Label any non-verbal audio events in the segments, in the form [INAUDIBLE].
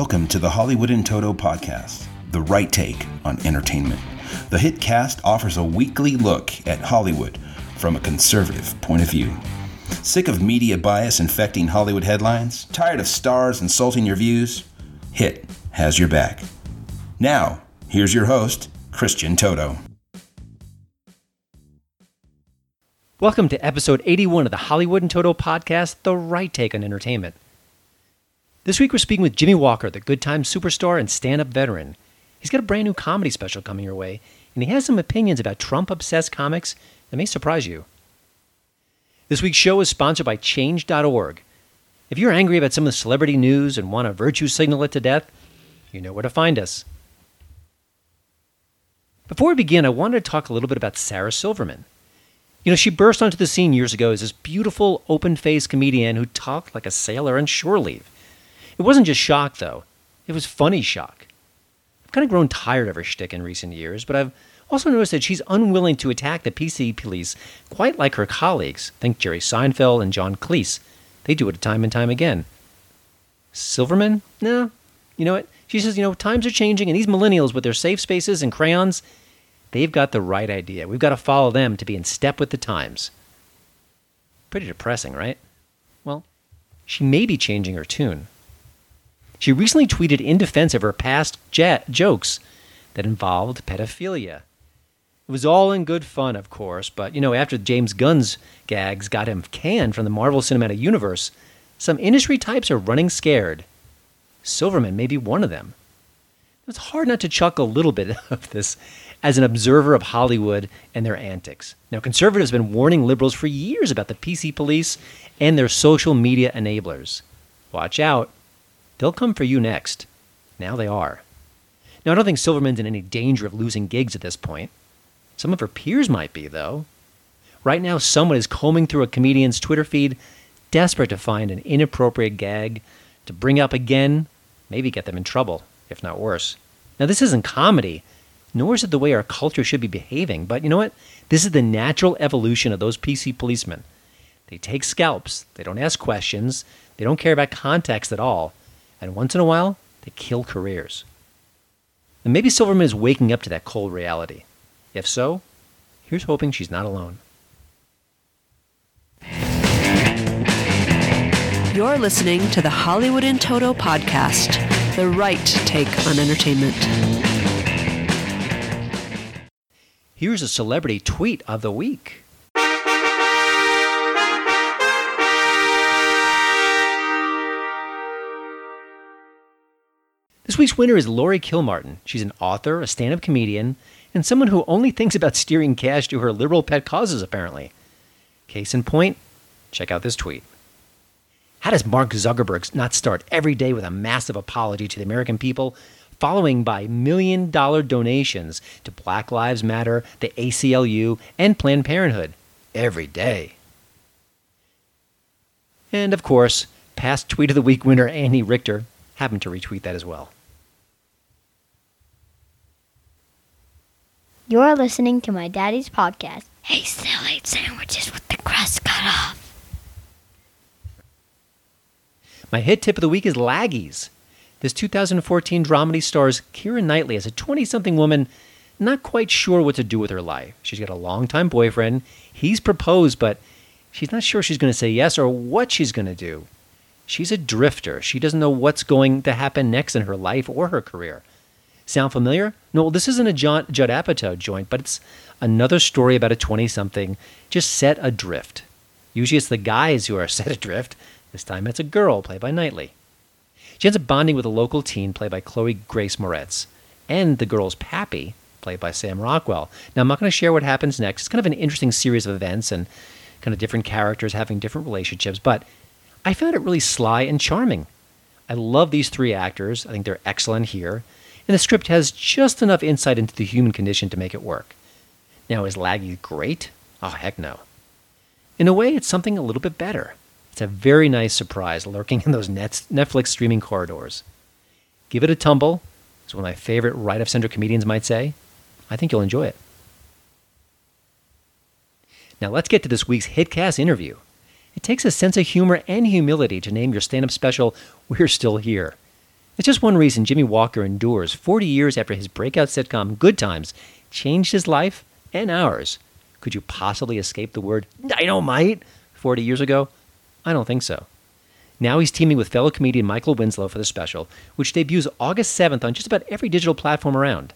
Welcome to the Hollywood in Toto podcast, the right take on entertainment. The hit cast offers a weekly look at Hollywood from a conservative point of view. Sick of media bias infecting Hollywood headlines? Tired of stars insulting your views? Hit has your back. Now, here's your host, Christian Toto. Welcome to episode 81 of the Hollywood in Toto podcast, The Right Take on Entertainment. This week we're speaking with Jimmie Walker, the good time superstar and stand up veteran. He's got a brand new comedy special coming your way, and he has some opinions about Trump obsessed comics that may surprise you. This week's show is sponsored by Change.org. If you're angry about some of the celebrity news and want to virtue signal it to death, you know where to find us. Before we begin, I wanted to talk a little bit about Sarah Silverman. You know, she burst onto the scene years ago as this beautiful, open faced comedian who talked like a sailor on shore leave. It wasn't just shock, though. It was funny shock. I've kind of grown tired of her shtick in recent years, but I've also noticed that she's unwilling to attack the PC police quite like her colleagues. Think Jerry Seinfeld and John Cleese. They do it time and time again. Silverman? No. You know what? She says, you know, times are changing, and these millennials with their safe spaces and crayons, they've got the right idea. We've got to follow them to be in step with the times. Pretty depressing, right? Well, she may be changing her tune. She recently tweeted in defense of her past jokes that involved pedophilia. It was all in good fun, of course, but you know, after James Gunn's gags got him canned from the Marvel Cinematic Universe, some industry types are running scared. Silverman may be one of them. It's hard not to chuckle a little bit [LAUGHS] of this as an observer of Hollywood and their antics. Now, conservatives have been warning liberals for years about the PC police and their social media enablers. Watch out. They'll come for you next. Now they are. Now, I don't think Silverman's in any danger of losing gigs at this point. Some of her peers might be, though. Right now, someone is combing through a comedian's Twitter feed, desperate to find an inappropriate gag to bring up again, maybe get them in trouble, if not worse. Now, this isn't comedy, nor is it the way our culture should be behaving, but you know what? This is the natural evolution of those PC policemen. They take scalps, they don't ask questions, they don't care about context at all, and once in a while, they kill careers. And maybe Silverman is waking up to that cold reality. If so, here's hoping she's not alone. You're listening to the Hollywood in Toto podcast, the right take on entertainment. Here's a celebrity tweet of the week. Week's winner is Laurie Kilmartin. She's an author, a stand up comedian, and someone who only thinks about steering cash to her liberal pet causes, apparently. Case in point, check out this tweet. How does Mark Zuckerberg not start every day with a massive apology to the American people, following by million dollar donations to Black Lives Matter, the ACLU, and Planned Parenthood? Every day. And of course, past Tweet of the Week winner Andy Richter happened to retweet that as well. You're listening to my daddy's podcast. Hey, still ate sandwiches with the crust cut off. My hit tip of the week is Laggies. This 2014 dramedy stars Keira Knightley as a 20 something woman not quite sure what to do with her life. She's got a long-time boyfriend. He's proposed, but she's not sure she's going to say yes or what she's going to do. She's a drifter. She doesn't know what's going to happen next in her life or her career. Sound familiar? No, this isn't a John, Judd Apatow joint, but it's another story about a 20 something just set adrift. Usually it's the guys who are [LAUGHS] set adrift. This time it's a girl, played by Knightley. She ends up bonding with a local teen, played by Chloe Grace Moretz, and the girl's pappy, played by Sam Rockwell. Now, I'm not going to share what happens next. It's kind of an interesting series of events and kind of different characters having different relationships, but I found it really sly and charming. I love these three actors. I think they're excellent here and the script has just enough insight into the human condition to make it work. Now, is Laggy great? Oh, heck no. In a way, it's something a little bit better. It's a very nice surprise lurking in those Netflix streaming corridors. Give it a tumble, as one of my favorite right of center comedians might say. I think you'll enjoy it. Now, let's get to this week's Hitcast interview. It takes a sense of humor and humility to name your stand up special We're Still Here. It's just one reason Jimmie Walker endures 40 years after his breakout sitcom Good Times changed his life and ours. Could you possibly escape the word dynamite 40 years ago? I don't think so. Now he's teaming with fellow comedian Michael Winslow for the special, which debuts August 7th on just about every digital platform around.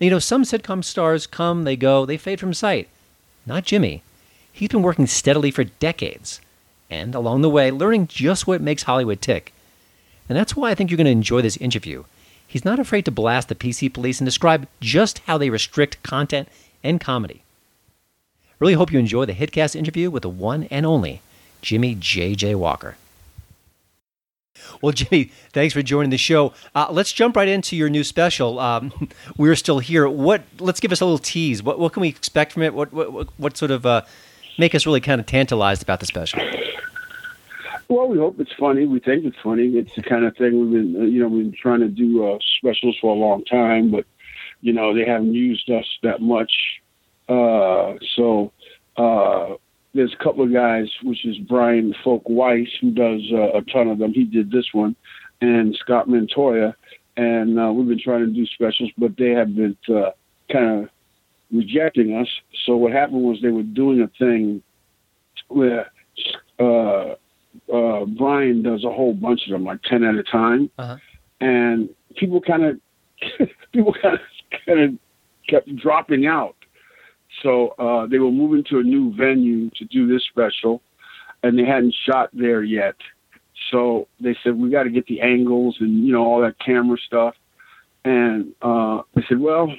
Now, you know, some sitcom stars come, they go, they fade from sight. Not Jimmie. He's been working steadily for decades, and along the way, learning just what makes Hollywood tick. And that's why I think you're going to enjoy this interview. He's not afraid to blast the PC police and describe just how they restrict content and comedy. Really hope you enjoy the Hitcast interview with the one and only Jimmie J.J. Walker. Well, Jimmie, thanks for joining the show. Uh, let's jump right into your new special. Um, [LAUGHS] we're still here. What? Let's give us a little tease. What, what can we expect from it? What, what, what sort of uh, make us really kind of tantalized about the special? Well, we hope it's funny. We think it's funny. It's the kind of thing we've been, uh, you know, we've been trying to do uh, specials for a long time, but you know, they haven't used us that much. Uh, so uh, there's a couple of guys, which is Brian Volk-Weiss, who does uh, a ton of them. He did this one, and Scott Montoya, and uh, we've been trying to do specials, but they have been kind of rejecting us. So what happened was they were doing a thing where uh, Brian does a whole bunch of them, like ten at a time, Uh-huh. and people kind of [LAUGHS] people kind of kind of kept dropping out. So uh, they were moving to a new venue to do this special, and they hadn't shot there yet. So they said we got to get the angles and you know all that camera stuff. And uh, they said, well,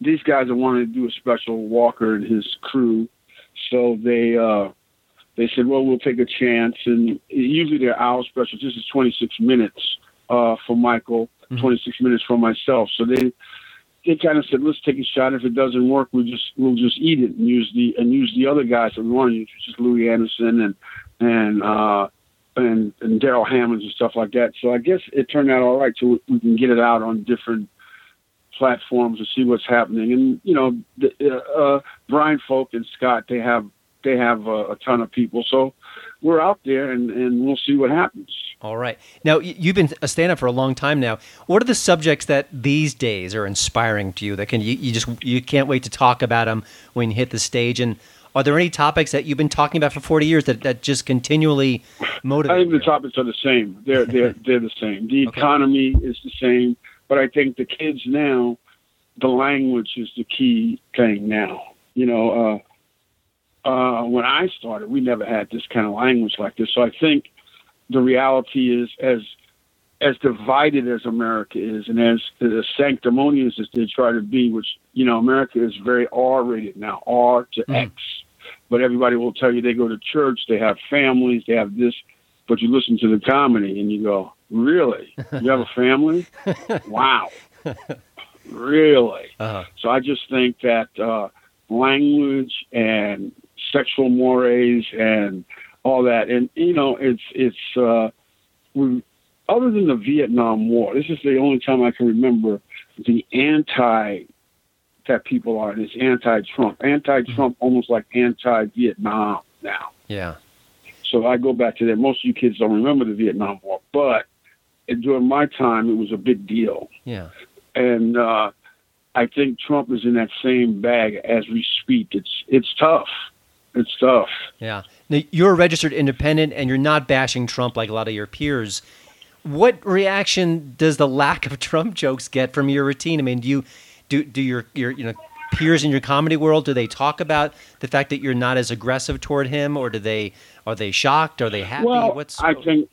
these guys are wanting to do a special Walker and his crew, so they uh, they said, well, we'll take a chance. And usually they're hour specials. This is 26 minutes uh, for Michael, 26 minutes for myself. So they they kind of said, let's take a shot. If it doesn't work, we'll just we'll just eat it and use the and use the other guys that we want to use, which is Louie Anderson and and uh, and and Darrell Hammonds and stuff like that. So I guess it turned out all right. So we can get it out on different platforms to see what's happening. And you know, the, uh, uh, Brian Volk and Scott, they have they have a, a ton of people. So we're out there, and and we'll see what happens. All right. Now, you've been a stand-up for a long time now. What are the subjects that these days are inspiring to you that can you, you just you can't wait to talk about them when you hit the stage? And are there any topics that you've been talking about for 40 years that, that just continually motivate I think the you? topics are the same. They're they're [LAUGHS] they're the same. The economy is the same, but I think the kids now, the language is the key thing now. You know, uh, uh, when I started, we never had this kind of language like this. So I think the reality is as as divided as America is, and as, as sanctimonious as they try to be, which you know, America is very R-rated now, R to X. But everybody will tell you they go to church, they have families, they have this. But you listen to the comedy and you go, "Really? You have a family? [LAUGHS] wow, really?" Uh-huh. So I just think that uh, language and sexual mores and all that, and you know, it's it's uh, we, other than the Vietnam War, this is the only time I can remember the anti that people are. And it's anti-Trump, anti-Trump, almost like anti-Vietnam now. Yeah. So I go back to that. Most of you kids don't remember the Vietnam War, but during my time, it was a big deal. Yeah. And uh, I think Trump is in that same bag as we speak. It's it's tough. It's tough. Yeah. Now, you're a registered independent and you're not bashing Trump like a lot of your peers. What reaction does the lack of [LAUGHS] Trump jokes get from your routine? I mean, do you do do your your you know peers in your comedy world do they talk about the fact that you're not as aggressive toward him or do they are they shocked are they happy Well, what's I think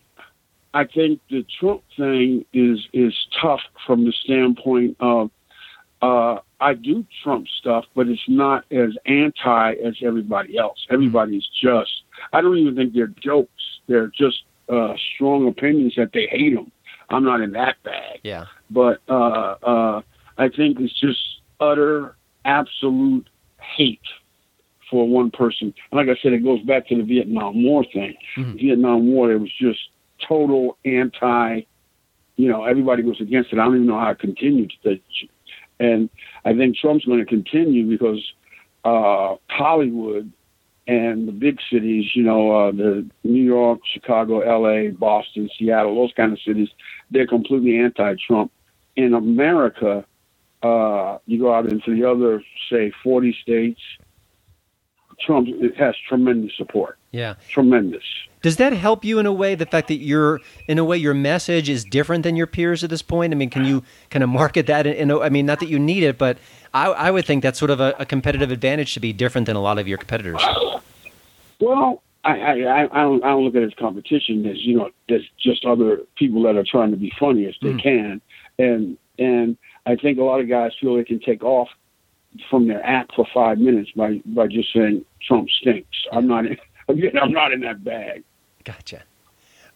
I think the Trump thing is is tough from the standpoint of uh, I do Trump stuff, but it's not as anti as everybody else. Everybody's just I don't even think they're jokes. They're just uh, strong opinions that they hate him. I'm not in that bag, yeah but uh, uh, I think it's just utter, absolute hate for one person. And like I said, it goes back to the Vietnam War thing. Mhm. Vietnam War, it was just total anti. You know, everybody was against it. I don't even know how it continued. To, and I think Trump's going to continue because uh, Hollywood and the big cities, you know, uh, the New York, Chicago, L.A., Boston, Seattle, those kind of cities, they're completely anti-Trump. In America, uh, you go out into the other, say, 40 states, Trump it has tremendous support. Yeah. Tremendous. Does that help you in a way? The fact that you're, in a way, your message is different than your peers at this point. I mean, can you kind of market that? In, in a, I mean, not that you need it, but I, I would think that's sort of a, a competitive advantage to be different than a lot of your competitors. Well, I, I, I, I don't, I don't look at it as competition as you know, there's just other people that are trying to be funny as they Mm. can, and and I think a lot of guys feel they can take off from their act for five minutes by by just saying Trump stinks. I'm not in, [LAUGHS] again. I'm not in that bag. Gotcha.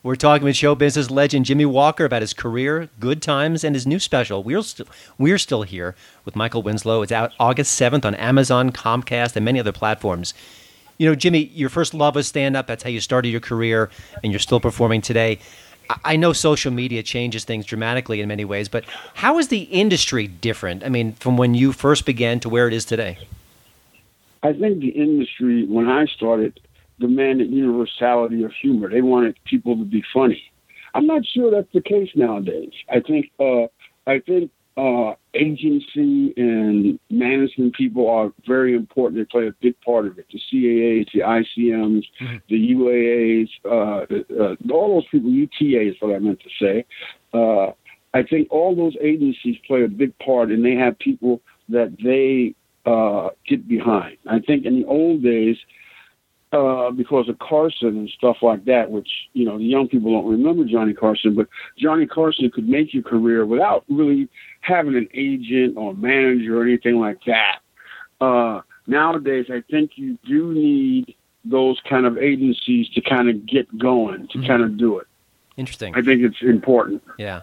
We're talking with show business legend Jimmie Walker about his career, good times, and his new special. We're still we're still here with Michael Winslow. It's out August seventh on Amazon, Comcast, and many other platforms. You know, Jimmie, your first love was stand up. That's how you started your career, and you're still performing today. I- know social media changes things dramatically in many ways, but how is the industry different? I mean, from when you first began to where it is today? I think the industry, when I started, demanded universality of humor. They wanted people to be funny. I'm not sure that's the case nowadays. I think uh, I think uh, agency and management people are very important. They play a big part of it. The CAAs, the ICMs, the UAAs, uh, uh, all those people, UTA is what I meant to say. Uh, I think all those agencies play a big part, and they have people that they uh, get behind. I think in the old days, uh, because of Carson and stuff like that, which you know the young people don't remember Johnny Carson, but Johnny Carson could make your career without really having an agent or manager or anything like that. Uh, nowadays, I think you do need those kind of agencies to kind of get going, to kind of do it. Interesting. I think it's important. Yeah.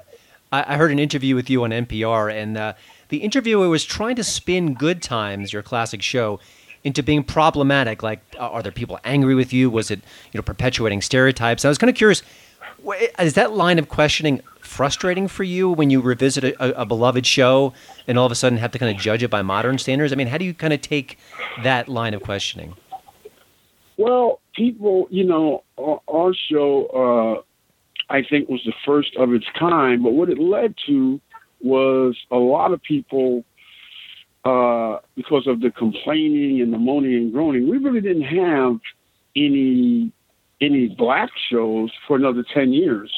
I, I heard an interview with you on NPR, and uh, the interviewer was trying to spin Good Times, your classic show, into being problematic. Like, are there people angry with you? Was it, you know, perpetuating stereotypes? I was kind of curious. Is that line of questioning frustrating for you when you revisit a, a, beloved show and all of a sudden have to kind of judge it by modern standards? I mean, how do you kind of take that line of questioning? Well, people, you know, our show, uh, I think, was the first of its kind. But what it led to was a lot of people, uh, because of the complaining and the moaning and groaning, we really didn't have any any black shows for another ten years.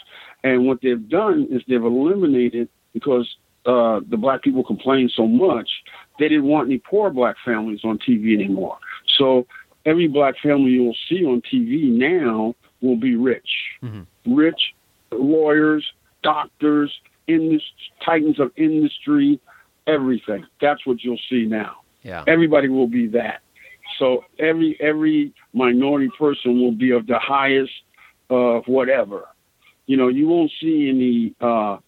And what they've done is they've eliminated because uh, the black people complained so much, they didn't want any poor black families on TV anymore. So every black family you'll see on TV now will be rich, Mhm. rich lawyers, doctors, indus- titans of industry, everything. That's what you'll see now. Yeah. Everybody will be that. So every every minority person will be of the highest of whatever. You know, you won't see any uh,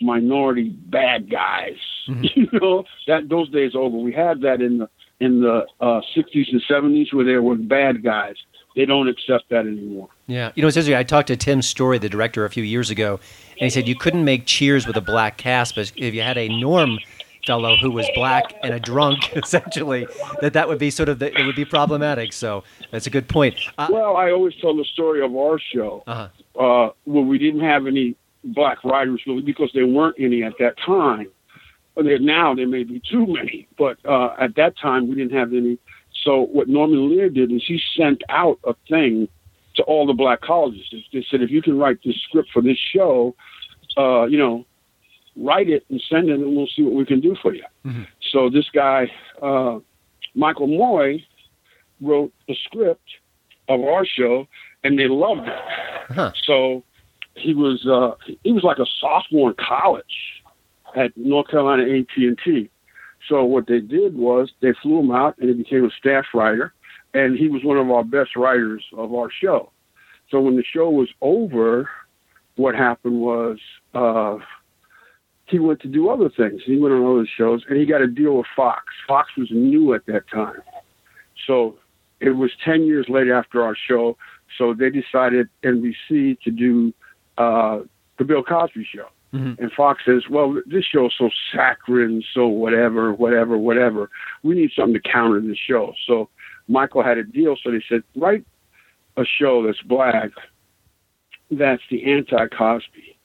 minority bad guys. [LAUGHS] You know that those days are over. We had that in the in the uh, 60s and 70s where there were bad guys. They don't accept that anymore. Yeah, you know, it's interesting. I talked to Tim Story, the director, a few years ago, and he said you couldn't make Cheers with a black cast, but if you had a Norm fellow who was black and a drunk, [LAUGHS] essentially, that that would be sort of the, it would be problematic. So that's a good point. Uh, Well, I always tell the story of our show uh-huh. uh, where we didn't have any black writers really because there weren't any at that time. There, now there may be too many, but uh, at that time we didn't have any. So what Norman Lear did is he sent out a thing to all the black colleges. They said, if you can write this script for this show, uh, you know, write it and send it, and we'll see what we can do for you. Mhm. So this guy, uh, Michael Moye, wrote a script of our show, and they loved it. Huh. So he was uh, he was like a sophomore in college at North Carolina AT and T. So what they did was they flew him out, and he became a staff writer, and he was one of our best writers of our show. So when the show was over, what happened was uh, he went to do other things. He went on other shows, and he got a deal with Fox. Fox was new at that time, so it was ten years later after our show. So they decided NBC to do uh, the Bill Cosby Show. And Fox says, "Well, this show is so saccharine, so whatever, whatever, whatever. We need something to counter this show." So Michael had a deal. So they said, "Write a show that's black, that's the anti-Cosby."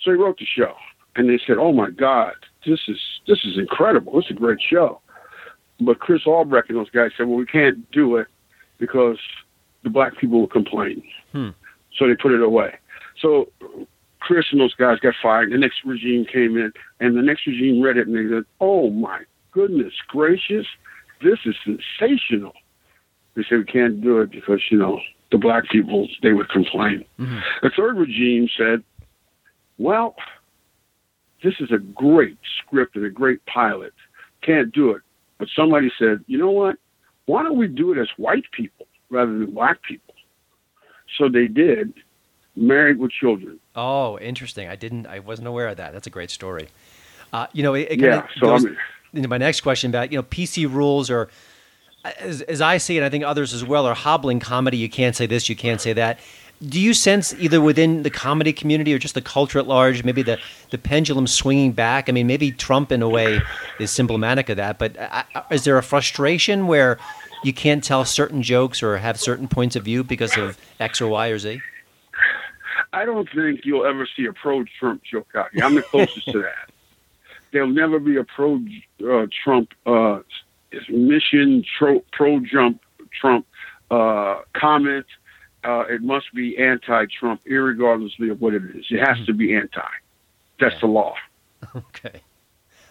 So he wrote the show, and they said, "Oh my God, this is this is incredible. This is a great show." But Chris Albrecht and those guys said, "Well, we can't do it because the black people will complain." Hmm. So they put it away. So Chris and those guys got fired. The next regime came in, and the next regime read it, and they said, "Oh my goodness gracious, this is sensational." They said we can't do it because you know the black people they would complain. The third regime said, "Well, this is a great script and a great pilot. Can't do it." But somebody said, "You know what? Why don't we do it as white people rather than black people?" So they did. Married with children. Oh, interesting. I didn't. I wasn't aware of that. That's a great story. Uh, you know, it, it Yeah, so goes I mean- into my next question about you know PC rules are, as, as I see it, I think others as well are hobbling comedy. You can't say this, you can't say that. Do you sense either within the comedy community or just the culture at large, maybe the the pendulum swinging back? I mean, maybe Trump in a way is symptomatic of that. But uh, uh, is there a frustration where you can't tell certain jokes or have certain points of view because of X or Y or Z? I don't think you'll ever see a pro Trump joke out here. I'm the closest to that. There'll never be a pro uh, Trump uh, mission, pro Trump Trump uh, comment. Uh, it must be anti Trump, irregardlessly of what it is. It has to be anti. That's Yeah. the law. [LAUGHS] Okay.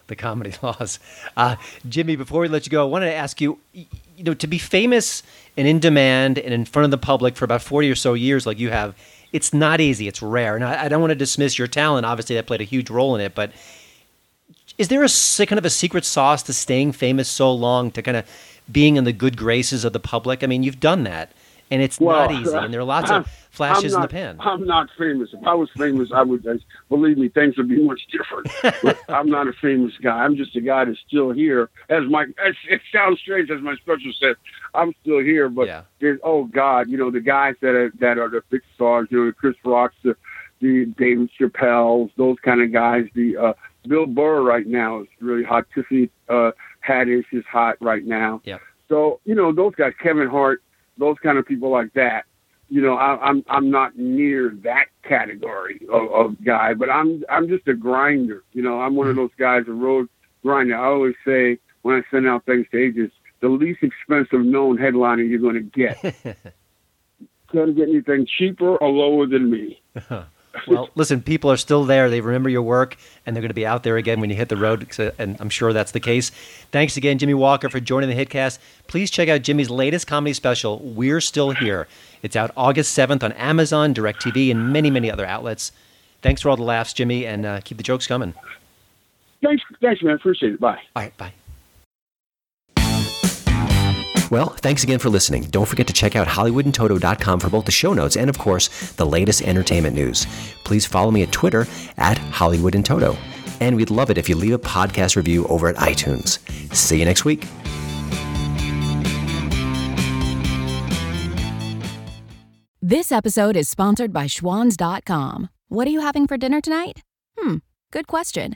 The comedy [LAUGHS] laws. Uh, Jimmie, before we let you go, I wanted to ask you, you know, to be famous and in demand and in front of the public for about 40 or so years like you have, it's not easy. It's rare. And I, I don't want to dismiss your talent. Obviously, that played a huge role in it. But is there a kind of a secret sauce to staying famous so long, to kind of being in the good graces of the public? I mean, you've done that. And it's Well, not easy. And there are lots I'm- of flashes I'm in the pan. I'm not famous. If I was famous, I would. uh, Believe me, things would be much different. but [LAUGHS] I'm not a famous guy. I'm just a guy that's still here. As my, as, it sounds strange, as my special said, I'm still here. But Yeah. oh God, you know the guys that are that are the big stars. You know, the Chris Rocks, the, the David Chappelle's, those kind of guys. The uh, Bill Burr right now is really hot. Tiffany uh, Haddish is hot right now. Yeah. So you know those guys, Kevin Hart, those kind of people like that. You know, I, I'm I'm not near that category of, of guy, but I'm I'm just a grinder. You know, I'm one of mm-hmm. those guys, a road grinder. I always say when I send out things to agents, the least expensive known headliner you're going to get. [LAUGHS] going to get anything cheaper or lower than me. Uh-huh. Well, listen, people are still there. They remember your work, and they're going to be out there again when you hit the road, and I'm sure that's the case. Thanks again, Jimmie Walker, for joining the Hitcast. Please check out Jimmie's latest comedy special, We're Still Here. It's out August 7th on Amazon, DirecTV, and many, many other outlets. Thanks for all the laughs, Jimmie, and uh, keep the jokes coming. Thanks, thanks, man. Appreciate it. Bye. All right, bye. Well, thanks again for listening. Don't forget to check out HollywoodinToto.com for both the show notes and, of course, the latest entertainment news. Please follow me at Twitter at Hollywood and. And we'd love it if you leave a podcast review over at iTunes. See you next week. This episode is sponsored by Schwans.com. What are you having for dinner tonight? Hmm, good question.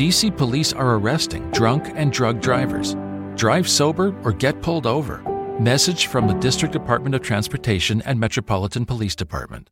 DC police are arresting drunk and drug drivers. Drive sober or get pulled over. Message from the District Department of Transportation and Metropolitan Police Department.